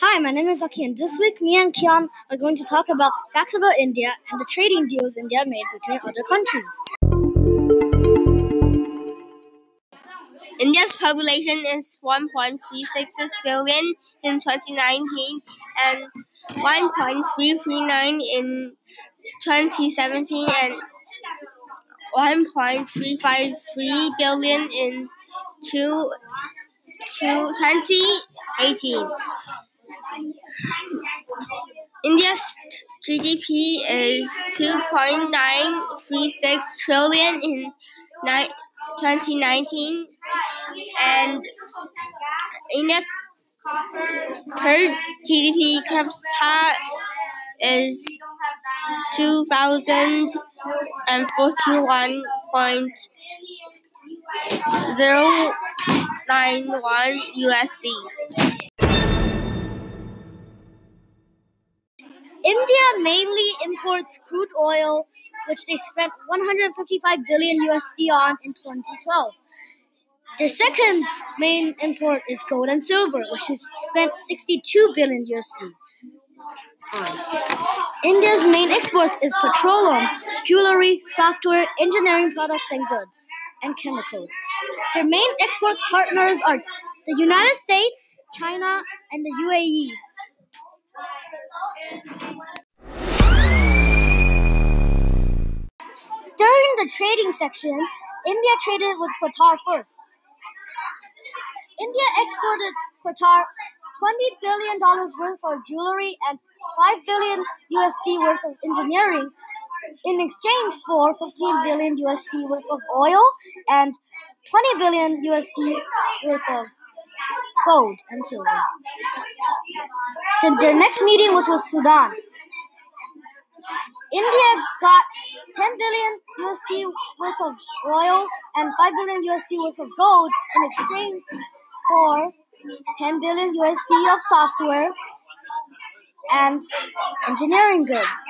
Hi, my name is Lucky, and this week me and Kian are going to talk about facts about India and the trading deals India made between other countries. India's population is 1.366 billion in 2019 and 1.339 in 2017 and 1.353 billion in two, 2018. India's GDP is 2.936 trillion in 2019 and India's per GDP capita is 2041.091 USD. India mainly imports crude oil, which they spent 155 billion USD on in 2012. Their second main import is gold and silver, which is spent 62 billion USD on. India's main exports is petroleum, jewelry, software, engineering products and goods, and chemicals. Their main export partners are the United States, China, and the UAE. The trading section, India traded with Qatar first. India exported Qatar $20 billion worth of jewelry and 5 billion USD worth of engineering in exchange for 15 billion USD worth of oil and 20 billion USD worth of gold and silver. Their next meeting was with Sudan. India got 10 billion USD worth of oil and 5 billion USD worth of gold in exchange for 10 billion USD of software and engineering goods.